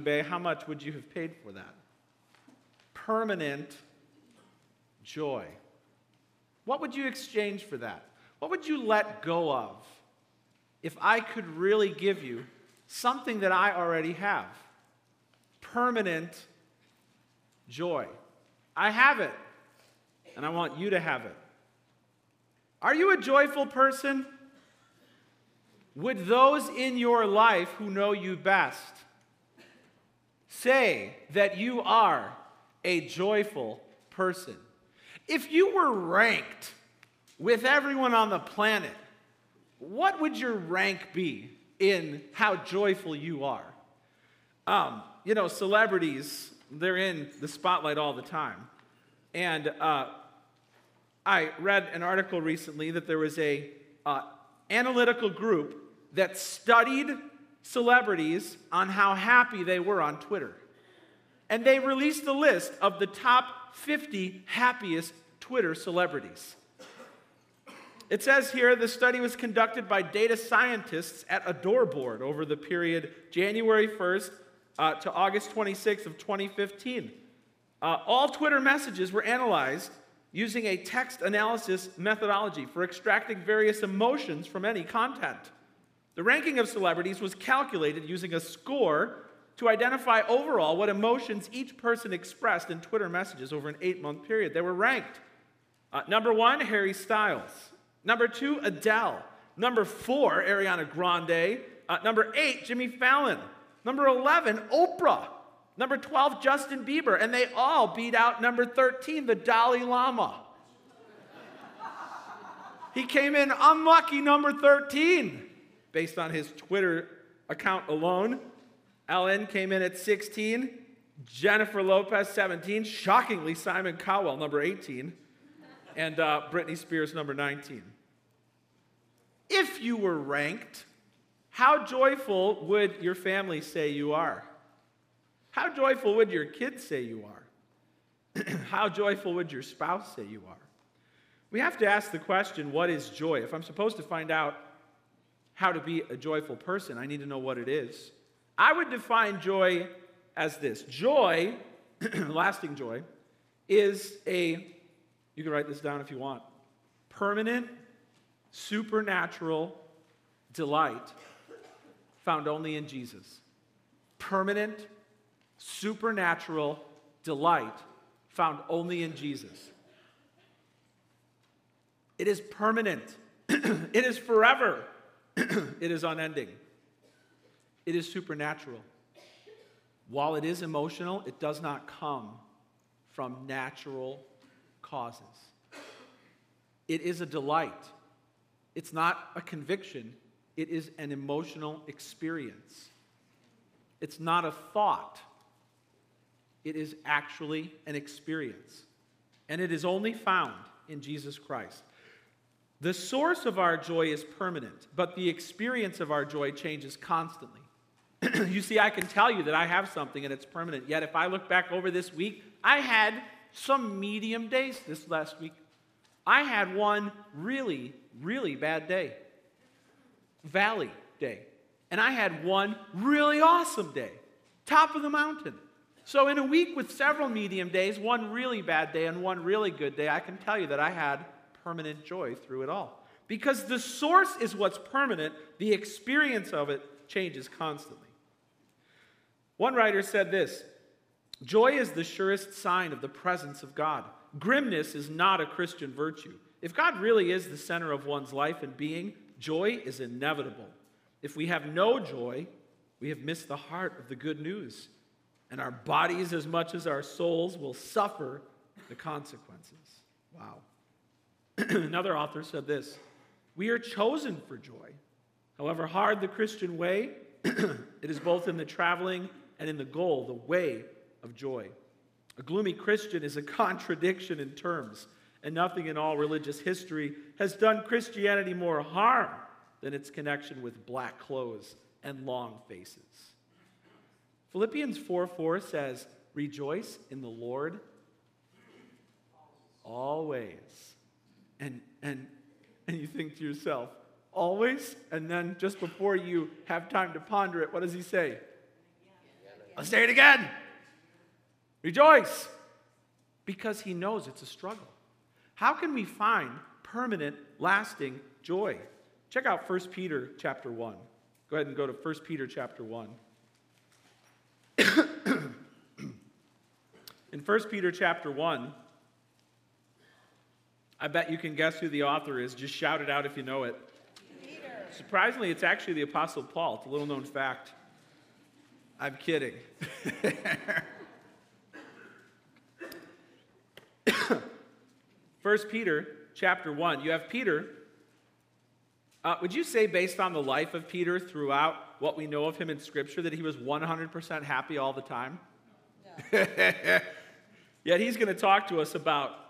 eBay, how much would you have paid for that? Permanent joy. What would you exchange for that? What would you let go of if I could really give you something that I already have? Permanent joy. I have it, and I want you to have it. Are you a joyful person? Would those in your life who know you best say that you are a joyful person? If you were ranked with everyone on the planet, what would your rank be in how joyful you are? Um, you know, celebrities, they're in the spotlight all the time. And uh, I read an article recently that there was a uh, analytical group that studied celebrities on how happy they were on Twitter. And they released a list of the top 50 happiest Twitter celebrities. It says here the study was conducted by data scientists at Adoreboard over the period January 1st uh, to August 26th of 2015. Uh, all Twitter messages were analyzed using a text analysis methodology for extracting various emotions from any content. The ranking of celebrities was calculated using a score to identify overall what emotions each person expressed in Twitter messages over an eight month period. They were ranked. Uh, number one, Harry Styles. Number two, Adele. Number four, Ariana Grande. Uh, number eight, Jimmy Fallon. Number 11, Oprah. Number 12, Justin Bieber. And they all beat out number 13, the Dalai Lama. he came in unlucky number 13 based on his Twitter account alone. Ellen came in at 16. Jennifer Lopez, 17. Shockingly, Simon Cowell, number 18. And uh, Britney Spears, number 19. If you were ranked, how joyful would your family say you are? How joyful would your kids say you are? How joyful would your spouse say you are? We have to ask the question what is joy? If I'm supposed to find out how to be a joyful person, I need to know what it is. I would define joy as this joy, lasting joy, is a, you can write this down if you want, permanent, supernatural delight found only in Jesus. Permanent, supernatural delight found only in Jesus. It is permanent, it is forever, it is unending, it is supernatural. While it is emotional, it does not come from natural causes. It is a delight. It's not a conviction, it is an emotional experience. It's not a thought, it is actually an experience. And it is only found in Jesus Christ. The source of our joy is permanent, but the experience of our joy changes constantly. you see, I can tell you that I have something and it's permanent. Yet, if I look back over this week, I had some medium days this last week. I had one really, really bad day, valley day. And I had one really awesome day, top of the mountain. So, in a week with several medium days, one really bad day and one really good day, I can tell you that I had permanent joy through it all. Because the source is what's permanent, the experience of it changes constantly. One writer said this Joy is the surest sign of the presence of God. Grimness is not a Christian virtue. If God really is the center of one's life and being, joy is inevitable. If we have no joy, we have missed the heart of the good news and our bodies, as much as our souls, will suffer the consequences. Wow. Another author said this We are chosen for joy. However hard the Christian way, it is both in the traveling and in the goal, the way of joy. A gloomy Christian is a contradiction in terms, and nothing in all religious history has done Christianity more harm than its connection with black clothes and long faces. Philippians 4 4 says, Rejoice in the Lord always. And, and, and you think to yourself, always? And then just before you have time to ponder it, what does he say? Let's say it again. Rejoice. Because he knows it's a struggle. How can we find permanent, lasting joy? Check out 1 Peter chapter 1. Go ahead and go to 1 Peter chapter 1. In 1 Peter chapter 1, I bet you can guess who the author is. Just shout it out if you know it. Peter. Surprisingly, it's actually the Apostle Paul. It's a little known fact. I'm kidding. First Peter chapter 1. You have Peter. Uh, would you say, based on the life of Peter throughout what we know of him in Scripture, that he was 100% happy all the time? No. Yet he's going to talk to us about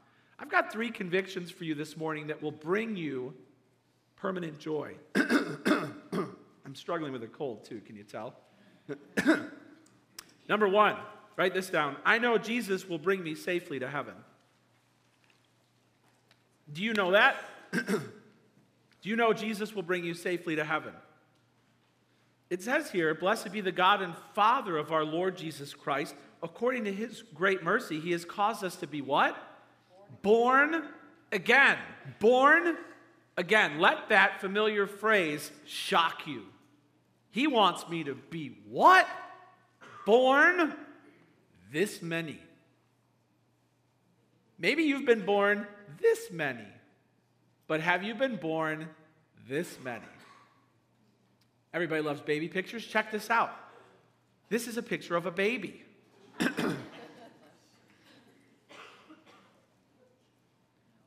I've got three convictions for you this morning that will bring you permanent joy. I'm struggling with a cold too, can you tell? Number one, write this down. I know Jesus will bring me safely to heaven. Do you know that? Do you know Jesus will bring you safely to heaven? It says here, Blessed be the God and Father of our Lord Jesus Christ according to his great mercy, he has caused us to be what? Born again. Born again. Let that familiar phrase shock you. He wants me to be what? Born this many. Maybe you've been born this many, but have you been born this many? Everybody loves baby pictures. Check this out. This is a picture of a baby.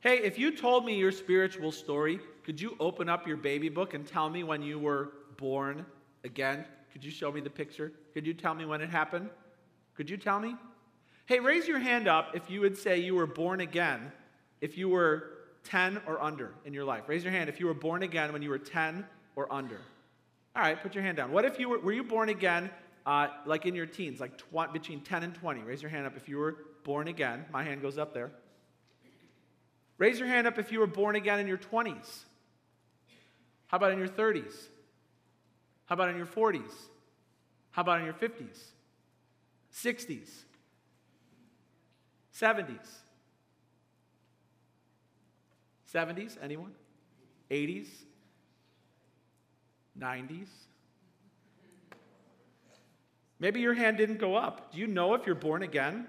hey, if you told me your spiritual story, could you open up your baby book and tell me when you were born again? Could you show me the picture? Could you tell me when it happened? Could you tell me? Hey, raise your hand up if you would say you were born again if you were 10 or under in your life. Raise your hand if you were born again when you were 10 or under. All right, put your hand down. What if you were, were you born again uh, like in your teens, like tw- between 10 and 20. Raise your hand up if you were born again. My hand goes up there. Raise your hand up if you were born again in your 20s. How about in your 30s? How about in your 40s? How about in your 50s? 60s? 70s? 70s? Anyone? 80s? 90s? Maybe your hand didn't go up. Do you know if you're born again?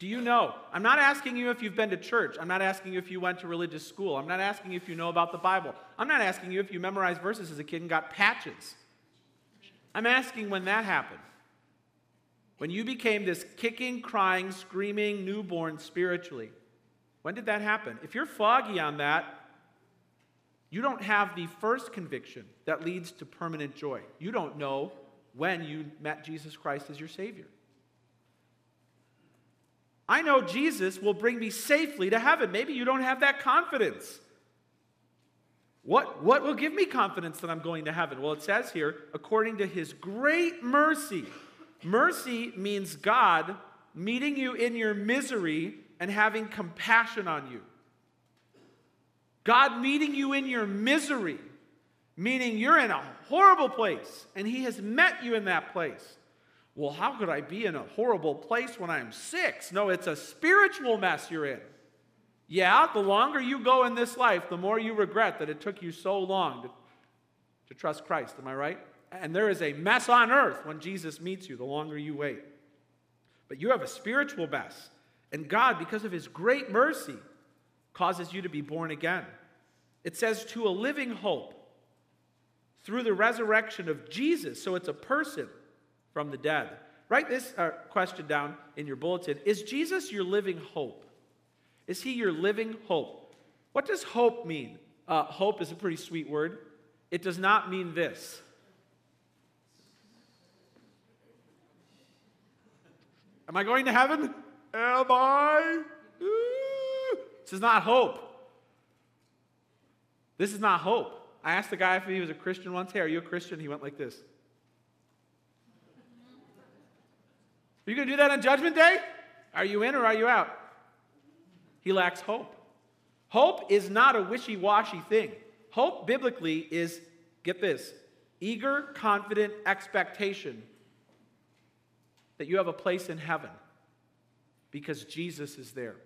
Do you know? I'm not asking you if you've been to church. I'm not asking you if you went to religious school. I'm not asking you if you know about the Bible. I'm not asking you if you memorized verses as a kid and got patches. I'm asking when that happened. When you became this kicking, crying, screaming newborn spiritually. When did that happen? If you're foggy on that, you don't have the first conviction that leads to permanent joy. You don't know when you met Jesus Christ as your Savior. I know Jesus will bring me safely to heaven. Maybe you don't have that confidence. What, what will give me confidence that I'm going to heaven? Well, it says here, according to his great mercy. Mercy means God meeting you in your misery and having compassion on you. God meeting you in your misery meaning you're in a horrible place and he has met you in that place. Well, how could I be in a horrible place when I'm six? No, it's a spiritual mess you're in. Yeah, the longer you go in this life, the more you regret that it took you so long to, to trust Christ. Am I right? And there is a mess on earth when Jesus meets you, the longer you wait. But you have a spiritual mess. And God, because of his great mercy, causes you to be born again. It says, to a living hope through the resurrection of Jesus. So it's a person from the dead. Write this uh, question down in your bulletin Is Jesus your living hope? Is he your living hope? What does hope mean? Uh, hope is a pretty sweet word. It does not mean this. Am I going to heaven? Am I? This is not hope. This is not hope. I asked the guy if he was a Christian once. Hey, are you a Christian? He went like this. You going to do that on Judgment Day? Are you in or are you out? He lacks hope. Hope is not a wishy washy thing. Hope biblically is, get this, eager, confident expectation that you have a place in heaven because Jesus is there.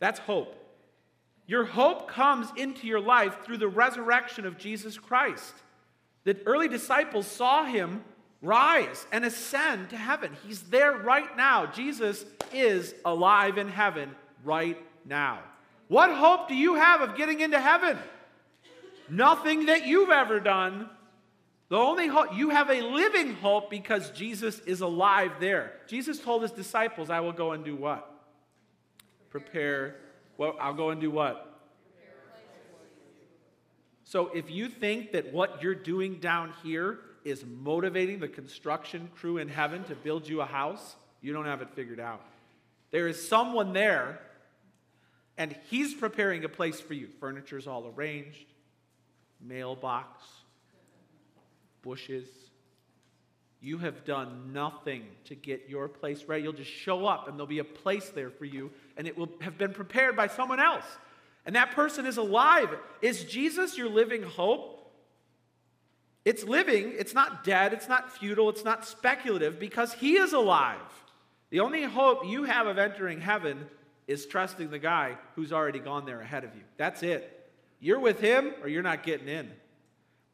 That's hope. Your hope comes into your life through the resurrection of Jesus Christ. The early disciples saw him rise and ascend to heaven. He's there right now. Jesus is alive in heaven right now. What hope do you have of getting into heaven? Nothing that you've ever done. The only hope, you have a living hope because Jesus is alive there. Jesus told his disciples, I will go and do what? Prepare. Well, I'll go and do what? So if you think that what you're doing down here is motivating the construction crew in heaven to build you a house, you don't have it figured out. There is someone there and he's preparing a place for you. Furniture's all arranged, mailbox, bushes. You have done nothing to get your place ready. You'll just show up and there'll be a place there for you, and it will have been prepared by someone else. And that person is alive. Is Jesus your living hope? It's living, it's not dead, it's not futile, it's not speculative because he is alive. The only hope you have of entering heaven is trusting the guy who's already gone there ahead of you. That's it. You're with him or you're not getting in.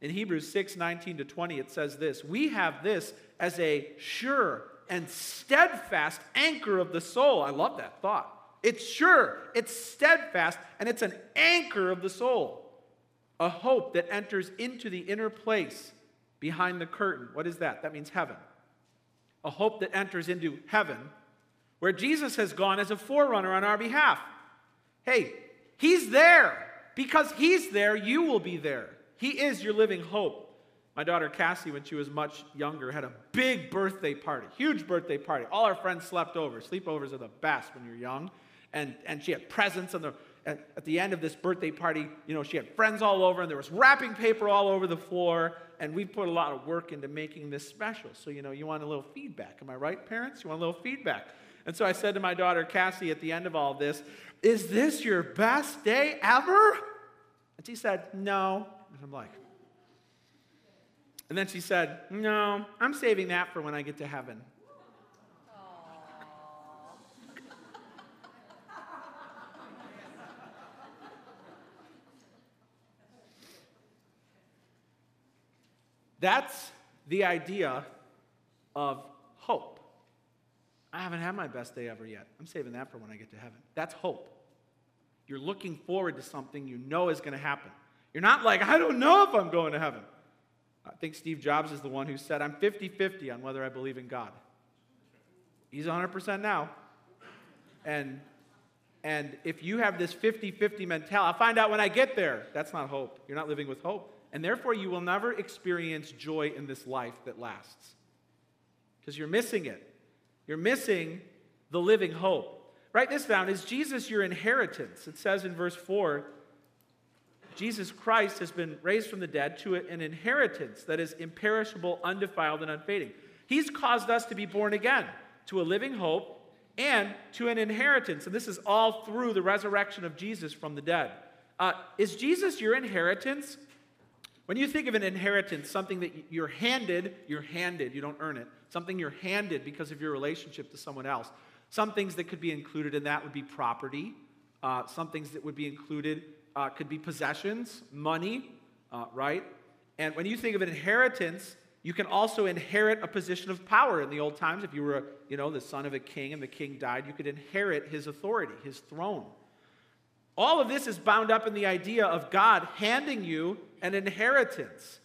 In Hebrews 6 19 to 20, it says this We have this as a sure and steadfast anchor of the soul. I love that thought. It's sure, it's steadfast, and it's an anchor of the soul. A hope that enters into the inner place behind the curtain. What is that? That means heaven. A hope that enters into heaven where Jesus has gone as a forerunner on our behalf. Hey, He's there. Because He's there, you will be there. He is your living hope. My daughter Cassie, when she was much younger, had a big birthday party, huge birthday party. All our friends slept over. Sleepovers are the best when you're young. And, and she had presents on the, at, at the end of this birthday party. You know, she had friends all over, and there was wrapping paper all over the floor. And we put a lot of work into making this special. So, you know, you want a little feedback. Am I right, parents? You want a little feedback. And so I said to my daughter Cassie at the end of all this, Is this your best day ever? And she said, No. And I'm like, and then she said, No, I'm saving that for when I get to heaven. That's the idea of hope. I haven't had my best day ever yet. I'm saving that for when I get to heaven. That's hope. You're looking forward to something you know is going to happen. You're not like, I don't know if I'm going to heaven. I think Steve Jobs is the one who said, I'm 50 50 on whether I believe in God. He's 100% now. And, and if you have this 50 50 mentality, I'll find out when I get there. That's not hope. You're not living with hope. And therefore, you will never experience joy in this life that lasts because you're missing it. You're missing the living hope. Write this down Is Jesus your inheritance? It says in verse 4 Jesus Christ has been raised from the dead to an inheritance that is imperishable, undefiled, and unfading. He's caused us to be born again to a living hope and to an inheritance. And this is all through the resurrection of Jesus from the dead. Uh, is Jesus your inheritance? When you think of an inheritance, something that you're handed, you're handed, you don't earn it, something you're handed because of your relationship to someone else. Some things that could be included in that would be property. Uh, some things that would be included uh, could be possessions, money, uh, right? And when you think of an inheritance, you can also inherit a position of power. In the old times, if you were, you know, the son of a king and the king died, you could inherit his authority, his throne. All of this is bound up in the idea of God handing you an inheritance.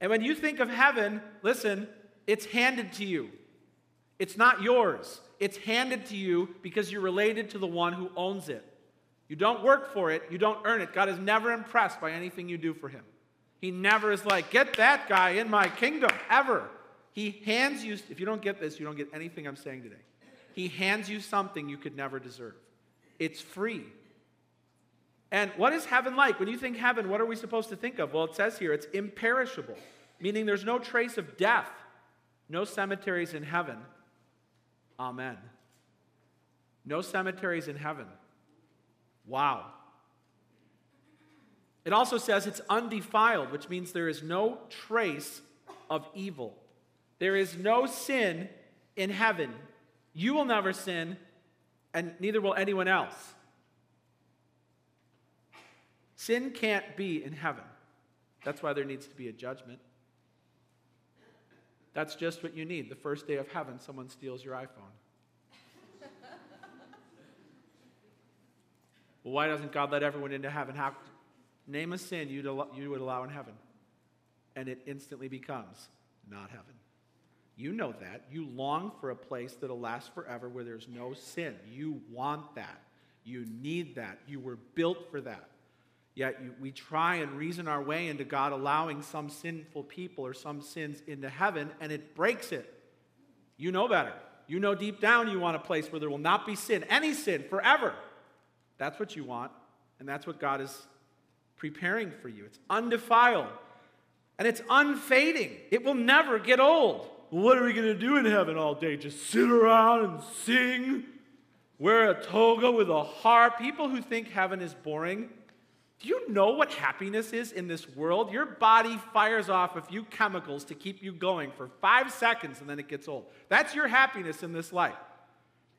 And when you think of heaven, listen, it's handed to you. It's not yours. It's handed to you because you're related to the one who owns it. You don't work for it, you don't earn it. God is never impressed by anything you do for him. He never is like, get that guy in my kingdom, ever. He hands you, if you don't get this, you don't get anything I'm saying today. He hands you something you could never deserve. It's free. And what is heaven like? When you think heaven, what are we supposed to think of? Well, it says here it's imperishable, meaning there's no trace of death, no cemeteries in heaven. Amen. No cemeteries in heaven. Wow. It also says it's undefiled, which means there is no trace of evil. There is no sin in heaven. You will never sin, and neither will anyone else. Sin can't be in heaven. That's why there needs to be a judgment. That's just what you need. The first day of heaven, someone steals your iPhone. well, why doesn't God let everyone into heaven? How, name a sin you'd you would allow in heaven, and it instantly becomes not heaven. You know that. You long for a place that'll last forever where there's no sin. You want that. You need that. You were built for that. Yet we try and reason our way into God allowing some sinful people or some sins into heaven, and it breaks it. You know better. You know deep down you want a place where there will not be sin, any sin, forever. That's what you want, and that's what God is preparing for you. It's undefiled and it's unfading, it will never get old. what are we going to do in heaven all day? Just sit around and sing? Wear a toga with a harp? People who think heaven is boring, do you know what happiness is in this world? Your body fires off a few chemicals to keep you going for five seconds and then it gets old. That's your happiness in this life.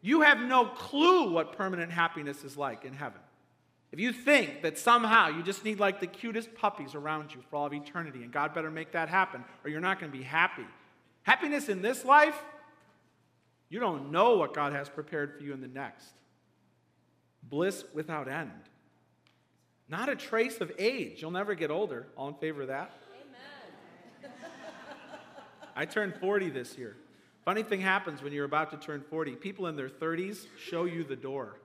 You have no clue what permanent happiness is like in heaven. If you think that somehow you just need like the cutest puppies around you for all of eternity, and God better make that happen, or you're not going to be happy. Happiness in this life, you don't know what God has prepared for you in the next. Bliss without end. Not a trace of age. You'll never get older. All in favor of that? Amen. I turned 40 this year. Funny thing happens when you're about to turn 40. People in their 30s show you the door.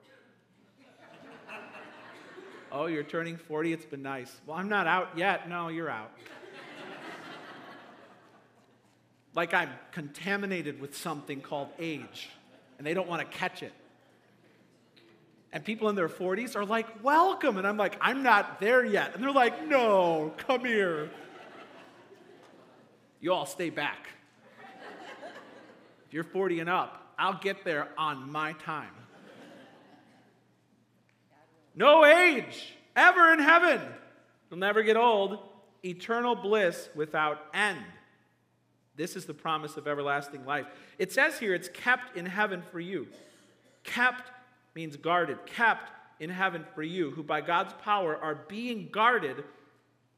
Oh, you're turning 40? It's been nice. Well, I'm not out yet. No, you're out. like I'm contaminated with something called age, and they don't want to catch it. And people in their 40s are like, welcome. And I'm like, I'm not there yet. And they're like, no, come here. You all stay back. If you're 40 and up, I'll get there on my time. No age ever in heaven. You'll never get old. Eternal bliss without end. This is the promise of everlasting life. It says here it's kept in heaven for you. Kept means guarded. Kept in heaven for you, who by God's power are being guarded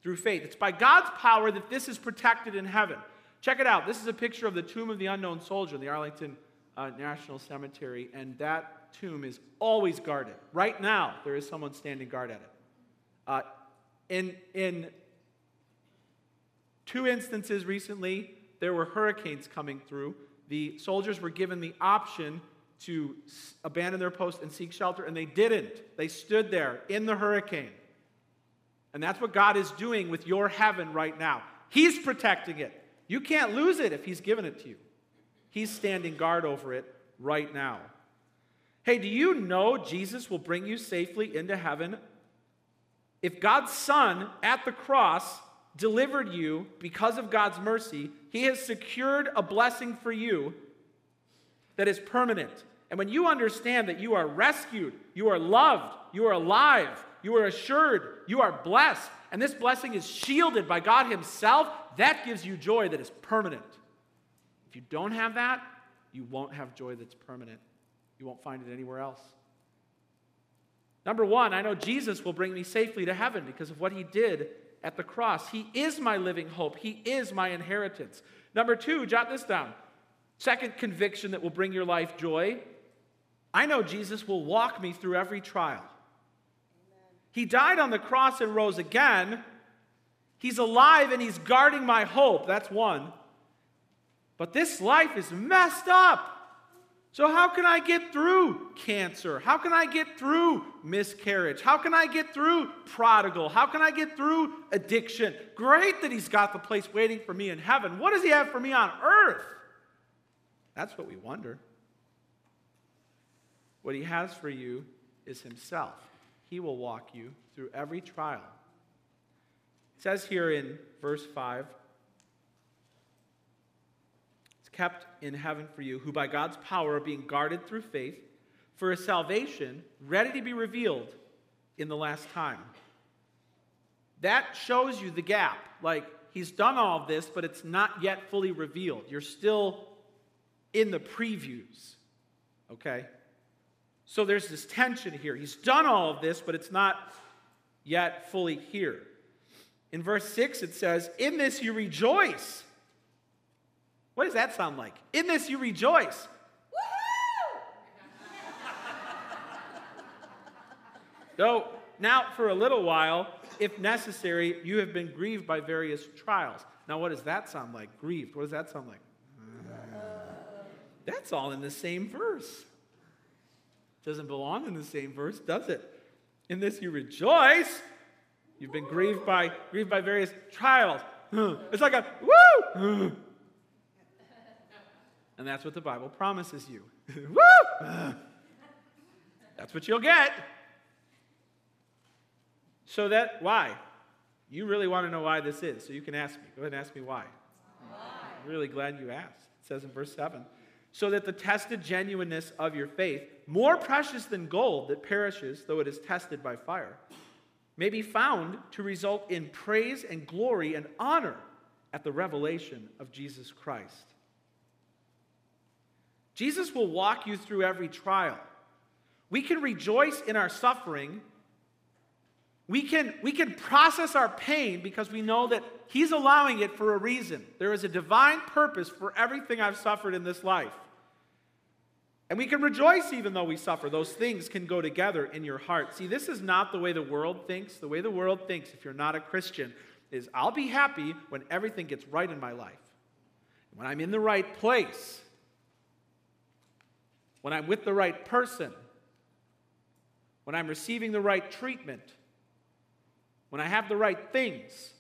through faith. It's by God's power that this is protected in heaven. Check it out. This is a picture of the tomb of the unknown soldier in the Arlington uh, National Cemetery, and that tomb is always guarded. Right now, there is someone standing guard at it. Uh, in, in two instances recently, there were hurricanes coming through. The soldiers were given the option to abandon their post and seek shelter, and they didn't. They stood there in the hurricane. And that's what God is doing with your heaven right now. He's protecting it. You can't lose it if He's given it to you. He's standing guard over it right now. Hey, do you know Jesus will bring you safely into heaven? If God's Son at the cross delivered you because of God's mercy, He has secured a blessing for you that is permanent. And when you understand that you are rescued, you are loved, you are alive, you are assured, you are blessed, and this blessing is shielded by God Himself, that gives you joy that is permanent. If you don't have that, you won't have joy that's permanent. You won't find it anywhere else. Number one, I know Jesus will bring me safely to heaven because of what he did at the cross. He is my living hope, he is my inheritance. Number two, jot this down. Second conviction that will bring your life joy I know Jesus will walk me through every trial. Amen. He died on the cross and rose again. He's alive and he's guarding my hope. That's one. But this life is messed up. So, how can I get through cancer? How can I get through miscarriage? How can I get through prodigal? How can I get through addiction? Great that He's got the place waiting for me in heaven. What does He have for me on earth? That's what we wonder. What he has for you is himself. He will walk you through every trial. It says here in verse 5 It's kept in heaven for you, who by God's power are being guarded through faith for a salvation ready to be revealed in the last time. That shows you the gap. Like, he's done all of this, but it's not yet fully revealed. You're still in the previews. Okay? So there's this tension here. He's done all of this, but it's not yet fully here. In verse 6, it says, In this you rejoice. What does that sound like? In this you rejoice. Though now, for a little while, if necessary, you have been grieved by various trials. Now, what does that sound like? Grieved. What does that sound like? That's all in the same verse. Doesn't belong in the same verse, does it? In this you rejoice. You've been grieved by grieved by various trials. It's like a woo! And that's what the Bible promises you. woo! That's what you'll get. So that why? You really want to know why this is, so you can ask me. Go ahead and ask me why. why? I'm really glad you asked. It says in verse 7 so that the tested genuineness of your faith, more precious than gold that perishes, though it is tested by fire, may be found to result in praise and glory and honor at the revelation of Jesus Christ. Jesus will walk you through every trial. We can rejoice in our suffering. We can, we can process our pain because we know that He's allowing it for a reason. There is a divine purpose for everything I've suffered in this life. And we can rejoice even though we suffer. Those things can go together in your heart. See, this is not the way the world thinks. The way the world thinks, if you're not a Christian, is I'll be happy when everything gets right in my life. When I'm in the right place. When I'm with the right person. When I'm receiving the right treatment. When I have the right things.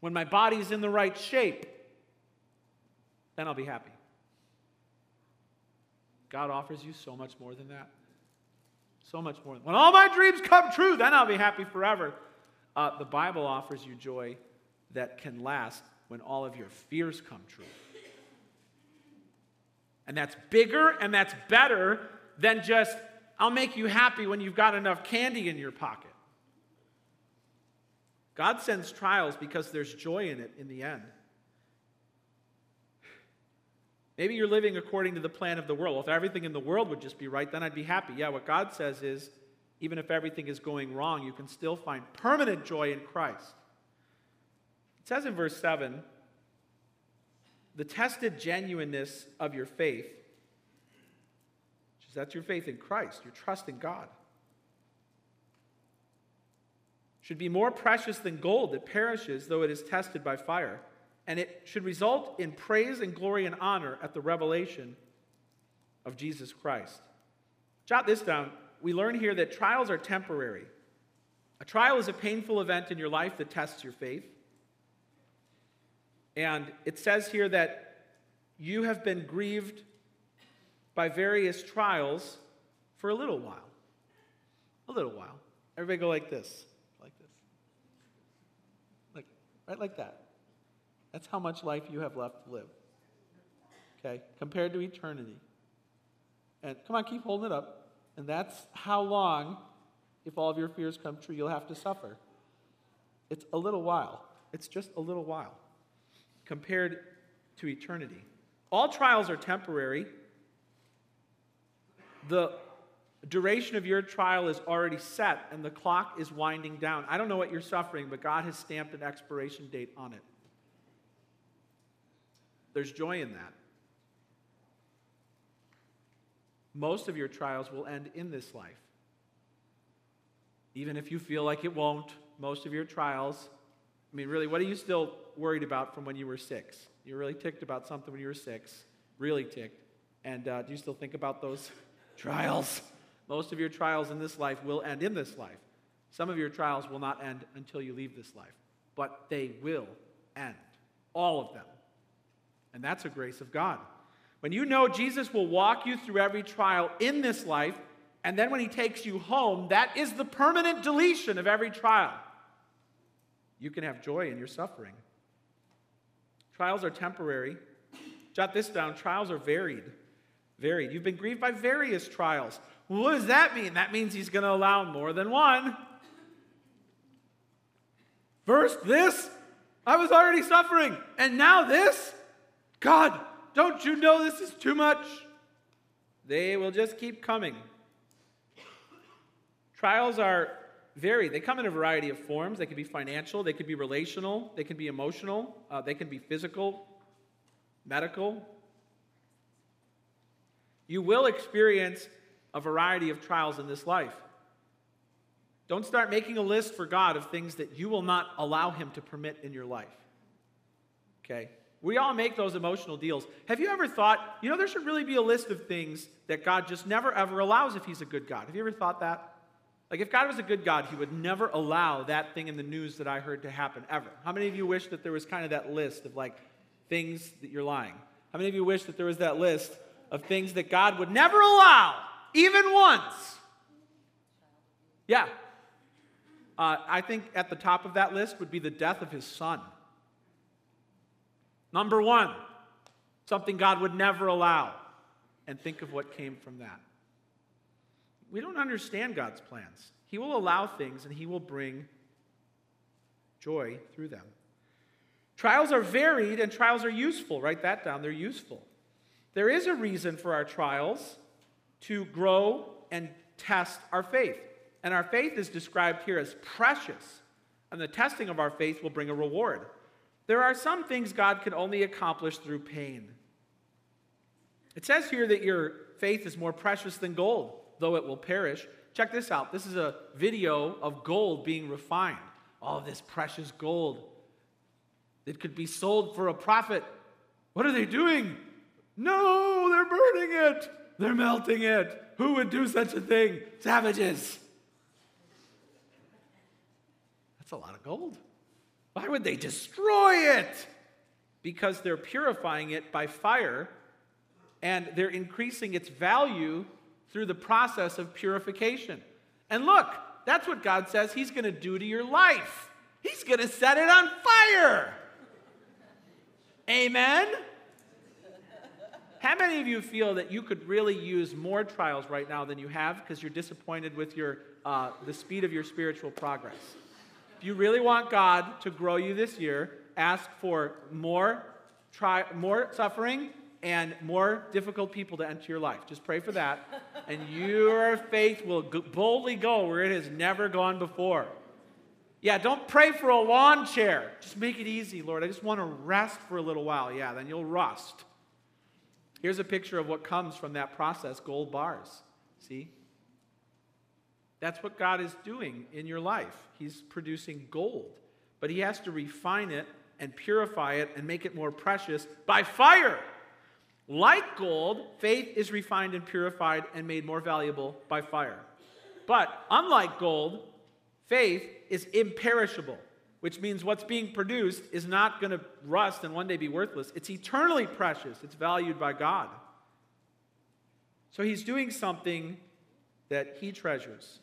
When my body's in the right shape then I'll be happy. God offers you so much more than that. So much more. When all my dreams come true, then I'll be happy forever. Uh, the Bible offers you joy that can last when all of your fears come true. And that's bigger and that's better than just, I'll make you happy when you've got enough candy in your pocket. God sends trials because there's joy in it in the end. Maybe you're living according to the plan of the world. Well, if everything in the world would just be right, then I'd be happy. Yeah, what God says is even if everything is going wrong, you can still find permanent joy in Christ. It says in verse 7 the tested genuineness of your faith, which is that's your faith in Christ, your trust in God, should be more precious than gold that perishes, though it is tested by fire and it should result in praise and glory and honor at the revelation of Jesus Christ. Jot this down. We learn here that trials are temporary. A trial is a painful event in your life that tests your faith. And it says here that you have been grieved by various trials for a little while. A little while. Everybody go like this. Like this. Like, right like that. That's how much life you have left to live. Okay? Compared to eternity. And come on, keep holding it up. And that's how long, if all of your fears come true, you'll have to suffer. It's a little while. It's just a little while compared to eternity. All trials are temporary. The duration of your trial is already set and the clock is winding down. I don't know what you're suffering, but God has stamped an expiration date on it. There's joy in that. Most of your trials will end in this life. Even if you feel like it won't, most of your trials, I mean, really, what are you still worried about from when you were six? You really ticked about something when you were six, really ticked. And uh, do you still think about those trials? Most of your trials in this life will end in this life. Some of your trials will not end until you leave this life, but they will end. All of them. And that's a grace of God. When you know Jesus will walk you through every trial in this life, and then when he takes you home, that is the permanent deletion of every trial. You can have joy in your suffering. Trials are temporary. Jot this down trials are varied. Varied. You've been grieved by various trials. What does that mean? That means he's going to allow more than one. First, this, I was already suffering. And now this? God, don't you know this is too much? They will just keep coming. Trials are varied. They come in a variety of forms. They can be financial, they can be relational, they can be emotional, uh, they can be physical, medical. You will experience a variety of trials in this life. Don't start making a list for God of things that you will not allow Him to permit in your life. Okay? We all make those emotional deals. Have you ever thought, you know, there should really be a list of things that God just never ever allows if He's a good God? Have you ever thought that? Like, if God was a good God, He would never allow that thing in the news that I heard to happen, ever. How many of you wish that there was kind of that list of like things that you're lying? How many of you wish that there was that list of things that God would never allow, even once? Yeah. Uh, I think at the top of that list would be the death of his son. Number one, something God would never allow. And think of what came from that. We don't understand God's plans. He will allow things and He will bring joy through them. Trials are varied and trials are useful. Write that down. They're useful. There is a reason for our trials to grow and test our faith. And our faith is described here as precious. And the testing of our faith will bring a reward. There are some things God can only accomplish through pain. It says here that your faith is more precious than gold, though it will perish. Check this out. This is a video of gold being refined. All this precious gold that could be sold for a profit. What are they doing? No, they're burning it. They're melting it. Who would do such a thing? Savages. That's a lot of gold. Why would they destroy it? Because they're purifying it by fire and they're increasing its value through the process of purification. And look, that's what God says He's going to do to your life. He's going to set it on fire. Amen? How many of you feel that you could really use more trials right now than you have because you're disappointed with your, uh, the speed of your spiritual progress? If you really want God to grow you this year, ask for more, try, more suffering and more difficult people to enter your life. Just pray for that, and your faith will boldly go where it has never gone before. Yeah, don't pray for a lawn chair. Just make it easy, Lord. I just want to rest for a little while. Yeah, then you'll rust. Here's a picture of what comes from that process gold bars. See? That's what God is doing in your life. He's producing gold, but He has to refine it and purify it and make it more precious by fire. Like gold, faith is refined and purified and made more valuable by fire. But unlike gold, faith is imperishable, which means what's being produced is not going to rust and one day be worthless. It's eternally precious, it's valued by God. So he's doing something that he treasures.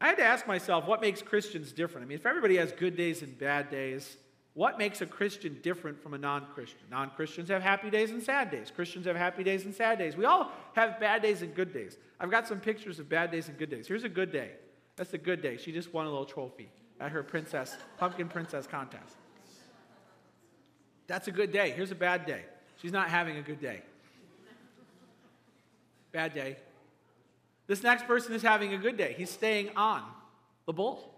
I had to ask myself what makes Christians different. I mean, if everybody has good days and bad days, what makes a Christian different from a non Christian? Non Christians have happy days and sad days. Christians have happy days and sad days. We all have bad days and good days. I've got some pictures of bad days and good days. Here's a good day. That's a good day. She just won a little trophy at her princess, pumpkin princess contest. That's a good day. Here's a bad day. She's not having a good day. Bad day. This next person is having a good day. He's staying on the bull.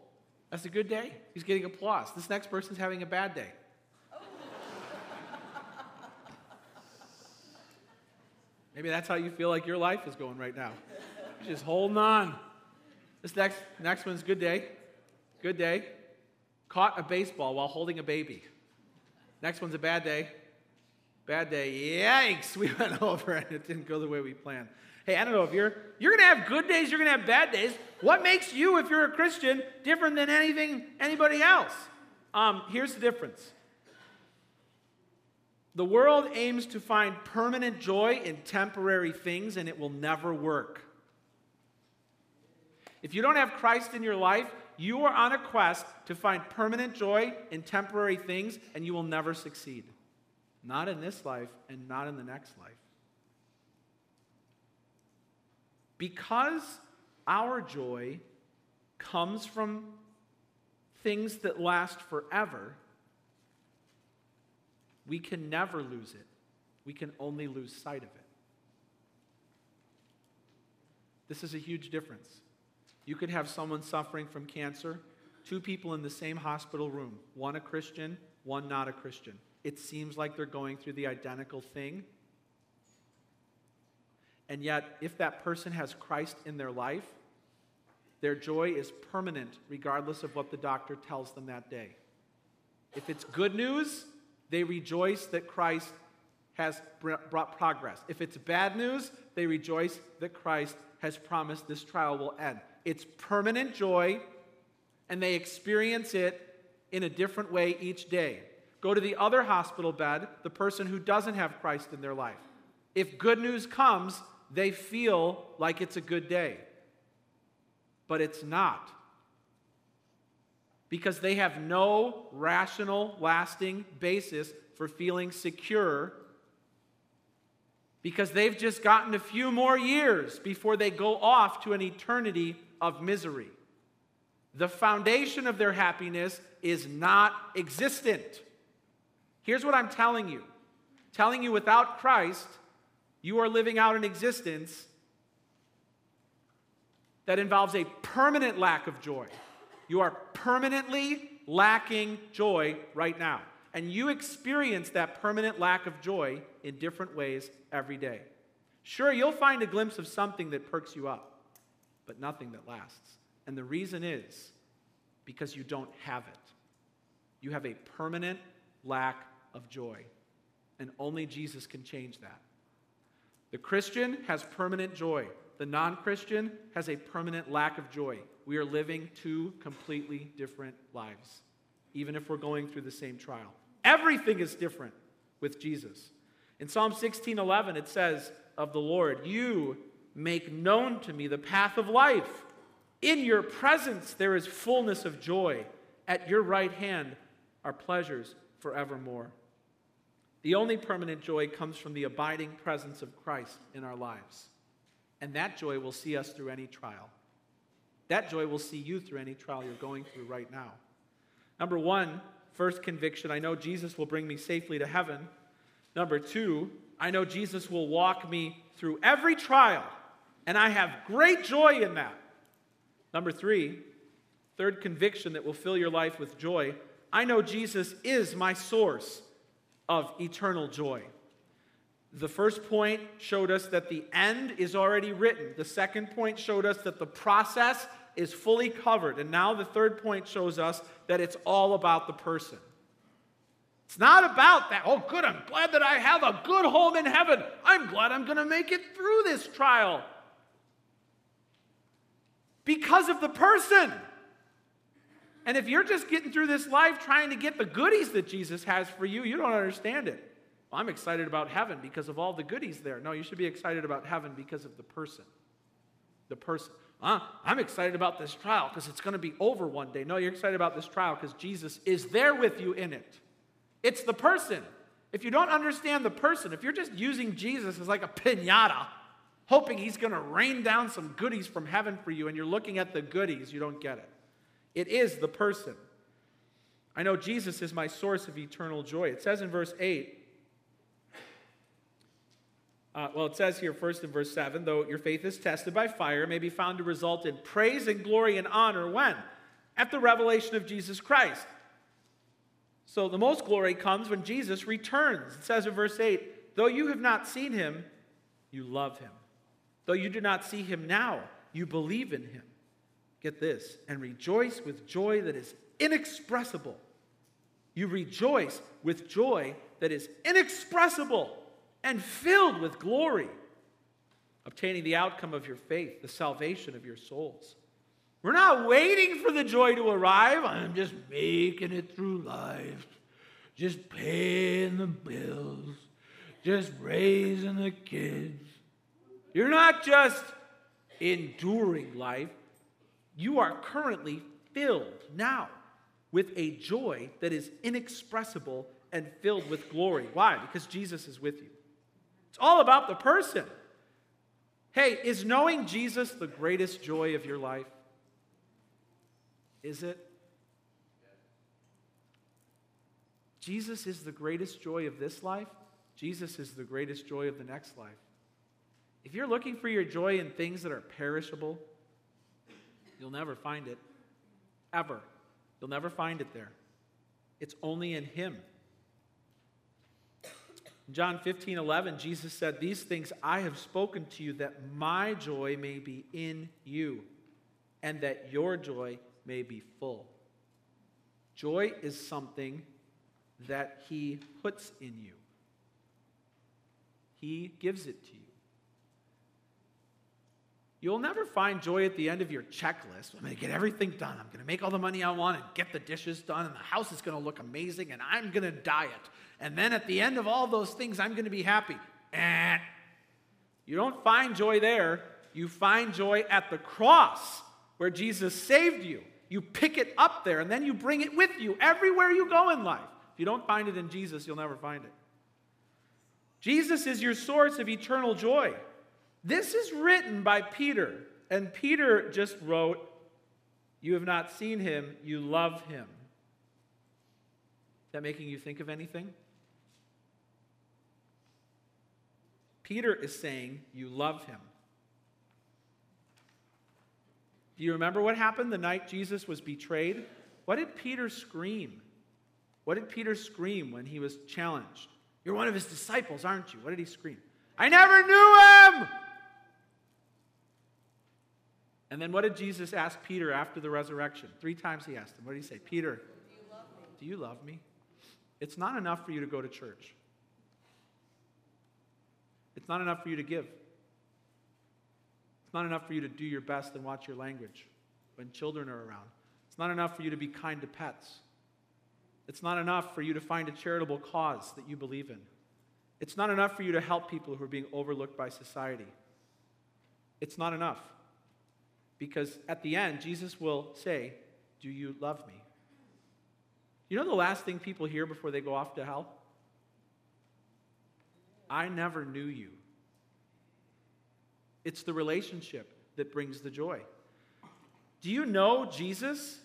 That's a good day. He's getting applause. This next person's having a bad day. Maybe that's how you feel like your life is going right now. You're just holding on. This next, next one's good day. Good day. Caught a baseball while holding a baby. Next one's a bad day. Bad day. Yikes, we went over and it didn't go the way we planned. Hey, I don't know if you're you're to have good days, you're to have bad days. What makes you, if you're a Christian, different than anything anybody else? Um, here's the difference. The world aims to find permanent joy in temporary things, and it will never work. If you don't have Christ in your life, you are on a quest to find permanent joy in temporary things, and you will never succeed. Not in this life and not in the next life. Because our joy comes from things that last forever, we can never lose it. We can only lose sight of it. This is a huge difference. You could have someone suffering from cancer, two people in the same hospital room, one a Christian, one not a Christian. It seems like they're going through the identical thing. And yet, if that person has Christ in their life, their joy is permanent regardless of what the doctor tells them that day. If it's good news, they rejoice that Christ has brought progress. If it's bad news, they rejoice that Christ has promised this trial will end. It's permanent joy, and they experience it in a different way each day. Go to the other hospital bed, the person who doesn't have Christ in their life. If good news comes, they feel like it's a good day. But it's not. Because they have no rational, lasting basis for feeling secure. Because they've just gotten a few more years before they go off to an eternity of misery. The foundation of their happiness is not existent. Here's what I'm telling you telling you without Christ, you are living out an existence that involves a permanent lack of joy. You are permanently lacking joy right now. And you experience that permanent lack of joy in different ways every day. Sure, you'll find a glimpse of something that perks you up but nothing that lasts. And the reason is because you don't have it. You have a permanent lack of joy. And only Jesus can change that. The Christian has permanent joy. The non Christian has a permanent lack of joy. We are living two completely different lives, even if we're going through the same trial. Everything is different with Jesus. In Psalm 16 11, it says of the Lord, You Make known to me the path of life. In your presence there is fullness of joy. At your right hand are pleasures forevermore. The only permanent joy comes from the abiding presence of Christ in our lives. And that joy will see us through any trial. That joy will see you through any trial you're going through right now. Number one, first conviction I know Jesus will bring me safely to heaven. Number two, I know Jesus will walk me through every trial and I have great joy in that. Number three, third conviction that will fill your life with joy I know Jesus is my source of eternal joy. The first point showed us that the end is already written. The second point showed us that the process is fully covered. And now the third point shows us that it's all about the person. It's not about that. Oh, good, I'm glad that I have a good home in heaven. I'm glad I'm going to make it through this trial because of the person. And if you're just getting through this life trying to get the goodies that Jesus has for you, you don't understand it. Well, I'm excited about heaven because of all the goodies there. No, you should be excited about heaven because of the person. The person. Uh, I'm excited about this trial because it's going to be over one day. No, you're excited about this trial because Jesus is there with you in it. It's the person. If you don't understand the person, if you're just using Jesus as like a pinata, hoping he's going to rain down some goodies from heaven for you, and you're looking at the goodies, you don't get it. It is the person. I know Jesus is my source of eternal joy. It says in verse 8, uh, well, it says here first in verse 7 though your faith is tested by fire, may be found to result in praise and glory and honor when? At the revelation of Jesus Christ. So the most glory comes when Jesus returns. It says in verse 8, though you have not seen him, you love him. Though you do not see him now, you believe in him. Get this, and rejoice with joy that is inexpressible. You rejoice with joy that is inexpressible and filled with glory, obtaining the outcome of your faith, the salvation of your souls. We're not waiting for the joy to arrive. I'm just making it through life. just paying the bills, just raising the kids. You're not just enduring life, you are currently filled now with a joy that is inexpressible and filled with glory. Why? Because Jesus is with you. It's all about the person. Hey, is knowing Jesus the greatest joy of your life? Is it? Jesus is the greatest joy of this life. Jesus is the greatest joy of the next life. If you're looking for your joy in things that are perishable, you'll never find it. Ever. You'll never find it there. It's only in Him. In John 15, 11, Jesus said, These things I have spoken to you that my joy may be in you and that your joy may be full. Joy is something that He puts in you, He gives it to you. You'll never find joy at the end of your checklist. I'm going to get everything done. I'm going to make all the money I want and get the dishes done, and the house is going to look amazing, and I'm going to diet. And then at the end of all those things, I'm going to be happy. Eh. You don't find joy there. You find joy at the cross where Jesus saved you. You pick it up there, and then you bring it with you everywhere you go in life. If you don't find it in Jesus, you'll never find it. Jesus is your source of eternal joy. This is written by Peter, and Peter just wrote, You have not seen him, you love him. Is that making you think of anything? Peter is saying, You love him. Do you remember what happened the night Jesus was betrayed? What did Peter scream? What did Peter scream when he was challenged? You're one of his disciples, aren't you? What did he scream? I never knew him! And then what did Jesus ask Peter after the resurrection? Three times he asked him. What did he say? Peter, do you love me? Do you love me? It's not enough for you to go to church. It's not enough for you to give. It's not enough for you to do your best and watch your language when children are around. It's not enough for you to be kind to pets. It's not enough for you to find a charitable cause that you believe in. It's not enough for you to help people who are being overlooked by society. It's not enough. Because at the end, Jesus will say, Do you love me? You know the last thing people hear before they go off to hell? I never knew you. It's the relationship that brings the joy. Do you know Jesus?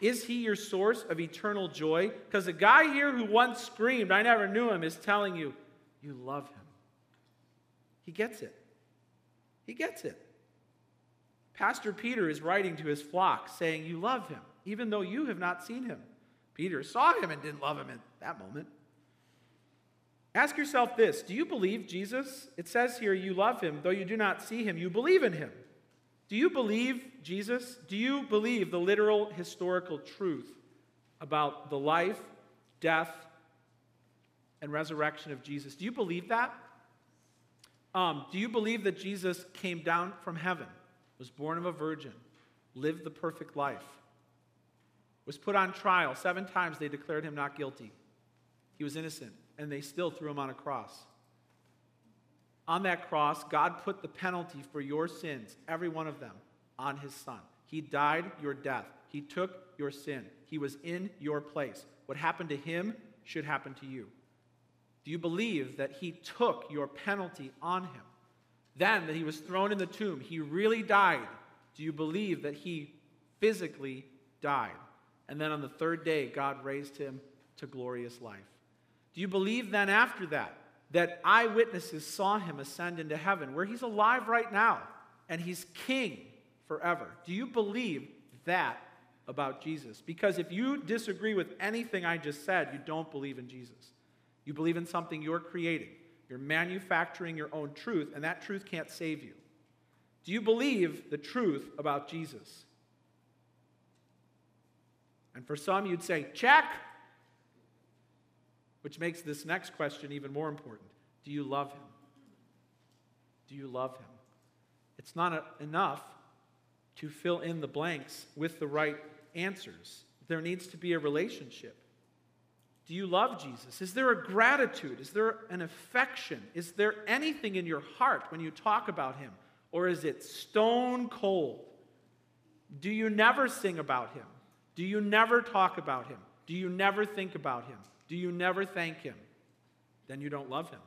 Is he your source of eternal joy? Because the guy here who once screamed, I never knew him, is telling you, you love him. He gets it. He gets it. Pastor Peter is writing to his flock saying, You love him, even though you have not seen him. Peter saw him and didn't love him at that moment. Ask yourself this Do you believe Jesus? It says here, You love him, though you do not see him, you believe in him. Do you believe Jesus? Do you believe the literal historical truth about the life, death, and resurrection of Jesus? Do you believe that? Um, do you believe that Jesus came down from heaven? Was born of a virgin, lived the perfect life, was put on trial. Seven times they declared him not guilty. He was innocent, and they still threw him on a cross. On that cross, God put the penalty for your sins, every one of them, on his son. He died your death. He took your sin. He was in your place. What happened to him should happen to you. Do you believe that he took your penalty on him? Then, that he was thrown in the tomb, he really died. Do you believe that he physically died? And then on the third day, God raised him to glorious life. Do you believe then after that, that eyewitnesses saw him ascend into heaven, where he's alive right now and he's king forever? Do you believe that about Jesus? Because if you disagree with anything I just said, you don't believe in Jesus. You believe in something you're creating. You're manufacturing your own truth, and that truth can't save you. Do you believe the truth about Jesus? And for some, you'd say, check. Which makes this next question even more important. Do you love him? Do you love him? It's not enough to fill in the blanks with the right answers. There needs to be a relationship. Do you love Jesus? Is there a gratitude? Is there an affection? Is there anything in your heart when you talk about him? Or is it stone cold? Do you never sing about him? Do you never talk about him? Do you never think about him? Do you never thank him? Then you don't love him.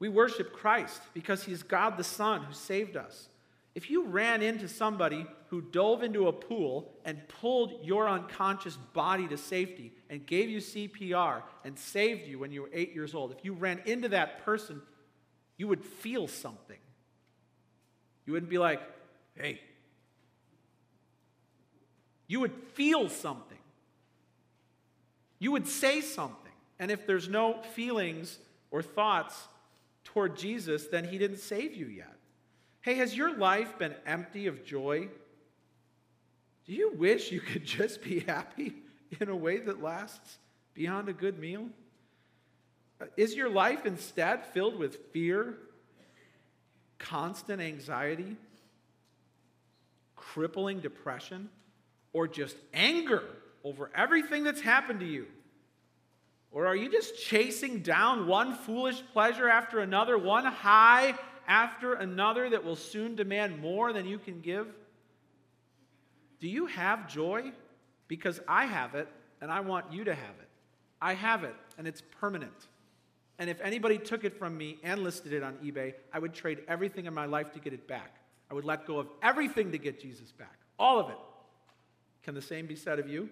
We worship Christ because he's God the Son who saved us. If you ran into somebody who dove into a pool and pulled your unconscious body to safety and gave you CPR and saved you when you were eight years old, if you ran into that person, you would feel something. You wouldn't be like, hey. You would feel something. You would say something. And if there's no feelings or thoughts toward Jesus, then he didn't save you yet. Hey, has your life been empty of joy? Do you wish you could just be happy in a way that lasts beyond a good meal? Uh, is your life instead filled with fear, constant anxiety, crippling depression, or just anger over everything that's happened to you? Or are you just chasing down one foolish pleasure after another, one high after another that will soon demand more than you can give? Do you have joy? Because I have it, and I want you to have it. I have it, and it's permanent. And if anybody took it from me and listed it on eBay, I would trade everything in my life to get it back. I would let go of everything to get Jesus back. All of it. Can the same be said of you?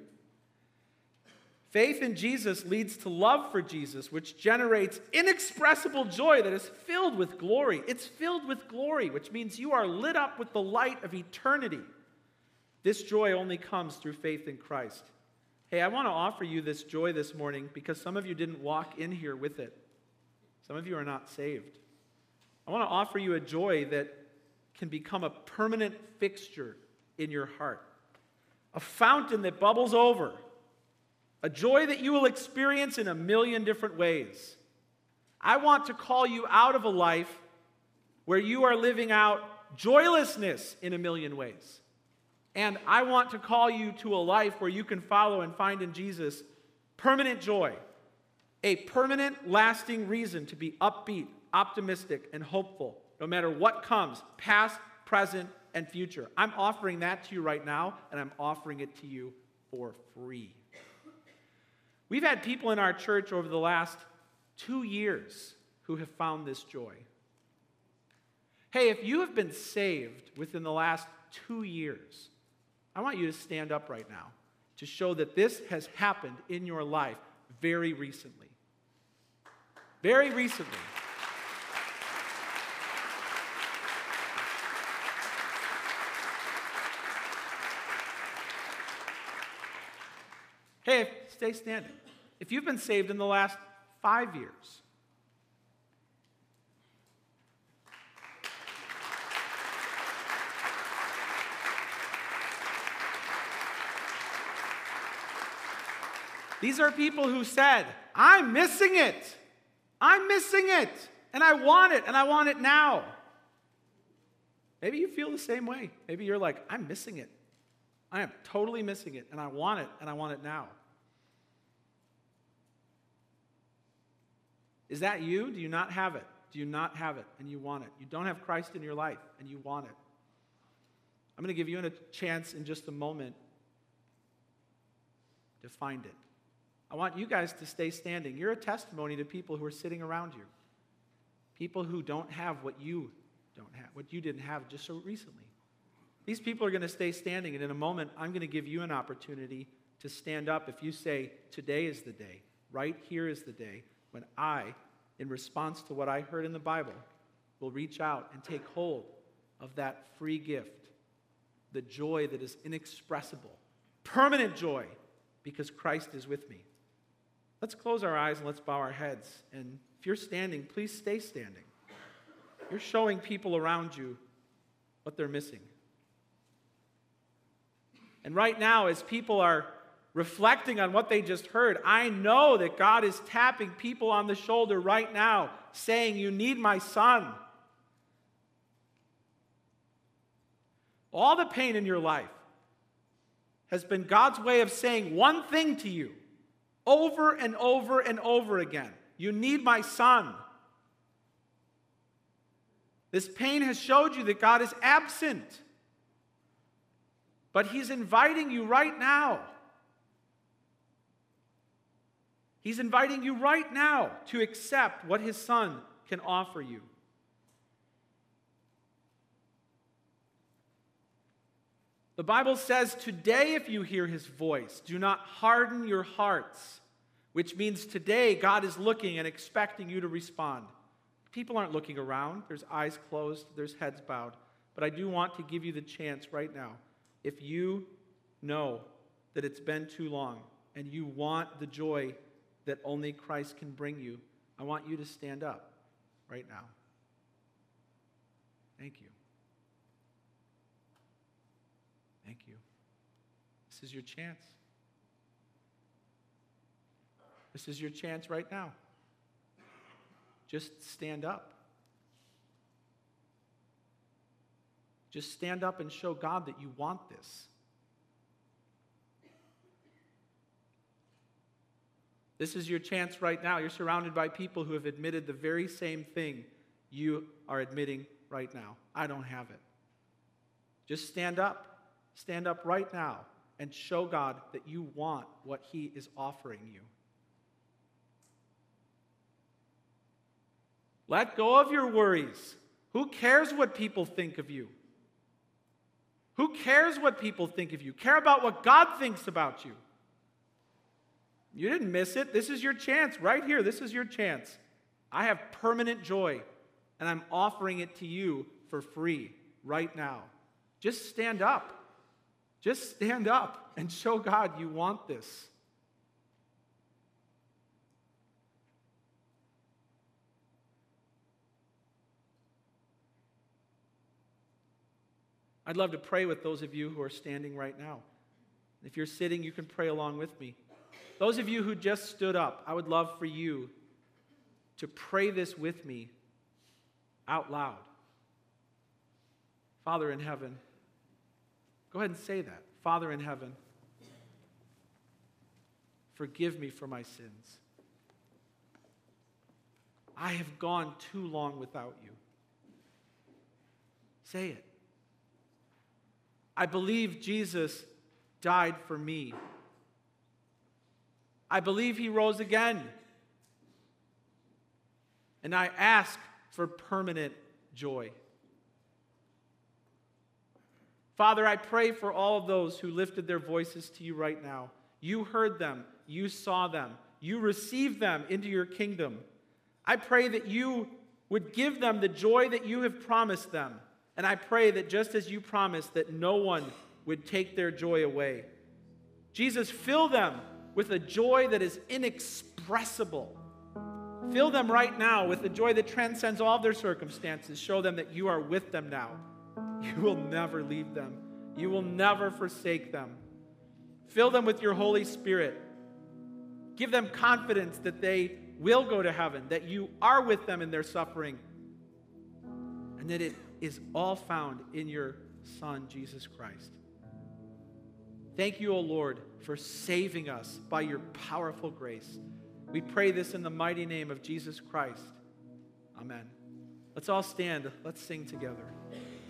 Faith in Jesus leads to love for Jesus, which generates inexpressible joy that is filled with glory. It's filled with glory, which means you are lit up with the light of eternity. This joy only comes through faith in Christ. Hey, I want to offer you this joy this morning because some of you didn't walk in here with it. Some of you are not saved. I want to offer you a joy that can become a permanent fixture in your heart, a fountain that bubbles over a joy that you will experience in a million different ways. I want to call you out of a life where you are living out joylessness in a million ways. And I want to call you to a life where you can follow and find in Jesus permanent joy, a permanent, lasting reason to be upbeat, optimistic, and hopeful, no matter what comes, past, present, and future. I'm offering that to you right now, and I'm offering it to you for free. We've had people in our church over the last two years who have found this joy. Hey, if you have been saved within the last two years, I want you to stand up right now to show that this has happened in your life very recently. Very recently. Hey, stay standing. If you've been saved in the last five years, These are people who said, I'm missing it. I'm missing it. And I want it, and I want it now. Maybe you feel the same way. Maybe you're like, I'm missing it. I am totally missing it, and I want it, and I want it now. Is that you? Do you not have it? Do you not have it and you want it? You don't have Christ in your life and you want it. I'm going to give you a chance in just a moment to find it. I want you guys to stay standing. You're a testimony to people who are sitting around you. People who don't have what you don't have, what you didn't have just so recently. These people are going to stay standing, and in a moment, I'm going to give you an opportunity to stand up if you say, Today is the day, right here is the day when I, in response to what I heard in the Bible, will reach out and take hold of that free gift, the joy that is inexpressible, permanent joy, because Christ is with me. Let's close our eyes and let's bow our heads. And if you're standing, please stay standing. You're showing people around you what they're missing. And right now, as people are reflecting on what they just heard, I know that God is tapping people on the shoulder right now, saying, You need my son. All the pain in your life, has been God's way of saying one thing to you over and over and over again You need my son. This pain has showed you that God is absent. But He's inviting you right now. He's inviting you right now to accept what His Son can offer you. The Bible says, Today, if you hear his voice, do not harden your hearts, which means today God is looking and expecting you to respond. People aren't looking around, there's eyes closed, there's heads bowed. But I do want to give you the chance right now. If you know that it's been too long and you want the joy that only Christ can bring you, I want you to stand up right now. Thank you. Thank you. This is your chance. This is your chance right now. Just stand up. Just stand up and show God that you want this. This is your chance right now. You're surrounded by people who have admitted the very same thing you are admitting right now. I don't have it. Just stand up. Stand up right now and show God that you want what He is offering you. Let go of your worries. Who cares what people think of you? Who cares what people think of you? Care about what God thinks about you. You didn't miss it. This is your chance right here. This is your chance. I have permanent joy, and I'm offering it to you for free right now. Just stand up. Just stand up and show God you want this. I'd love to pray with those of you who are standing right now. If you're sitting, you can pray along with me. Those of you who just stood up, I would love for you to pray this with me out loud. Father in heaven, Go ahead and say that. Father in heaven, forgive me for my sins. I have gone too long without you. Say it. I believe Jesus died for me. I believe he rose again. And I ask for permanent joy. Father, I pray for all of those who lifted their voices to you right now. You heard them, you saw them, you received them into your kingdom. I pray that you would give them the joy that you have promised them. And I pray that just as you promised, that no one would take their joy away. Jesus, fill them with a joy that is inexpressible. Fill them right now with the joy that transcends all their circumstances. Show them that you are with them now. You will never leave them, you will never forsake them. Fill them with your Holy Spirit. Give them confidence that they will go to heaven, that you are with them in their suffering, and that it is all found in your Son, Jesus Christ. Thank you, O Lord, for saving us by your powerful grace. We pray this in the mighty name of Jesus Christ. Amen. Let's all stand. Let's sing together.